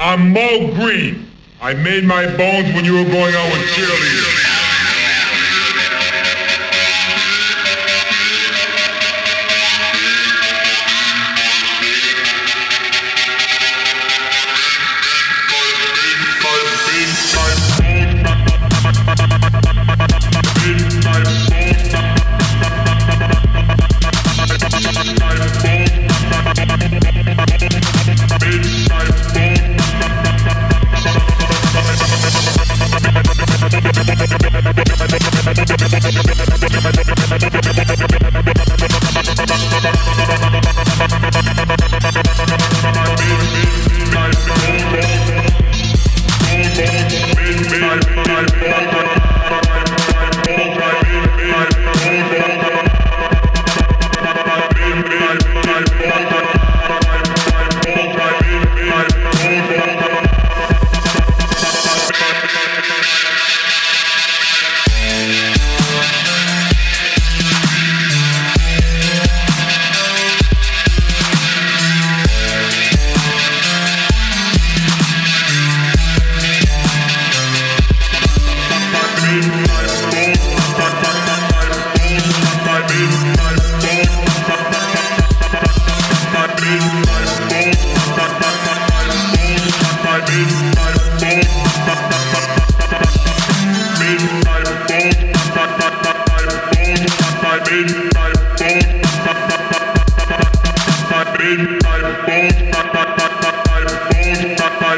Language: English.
I'm Mo Green. I made my bones when you were going out with cheerleaders.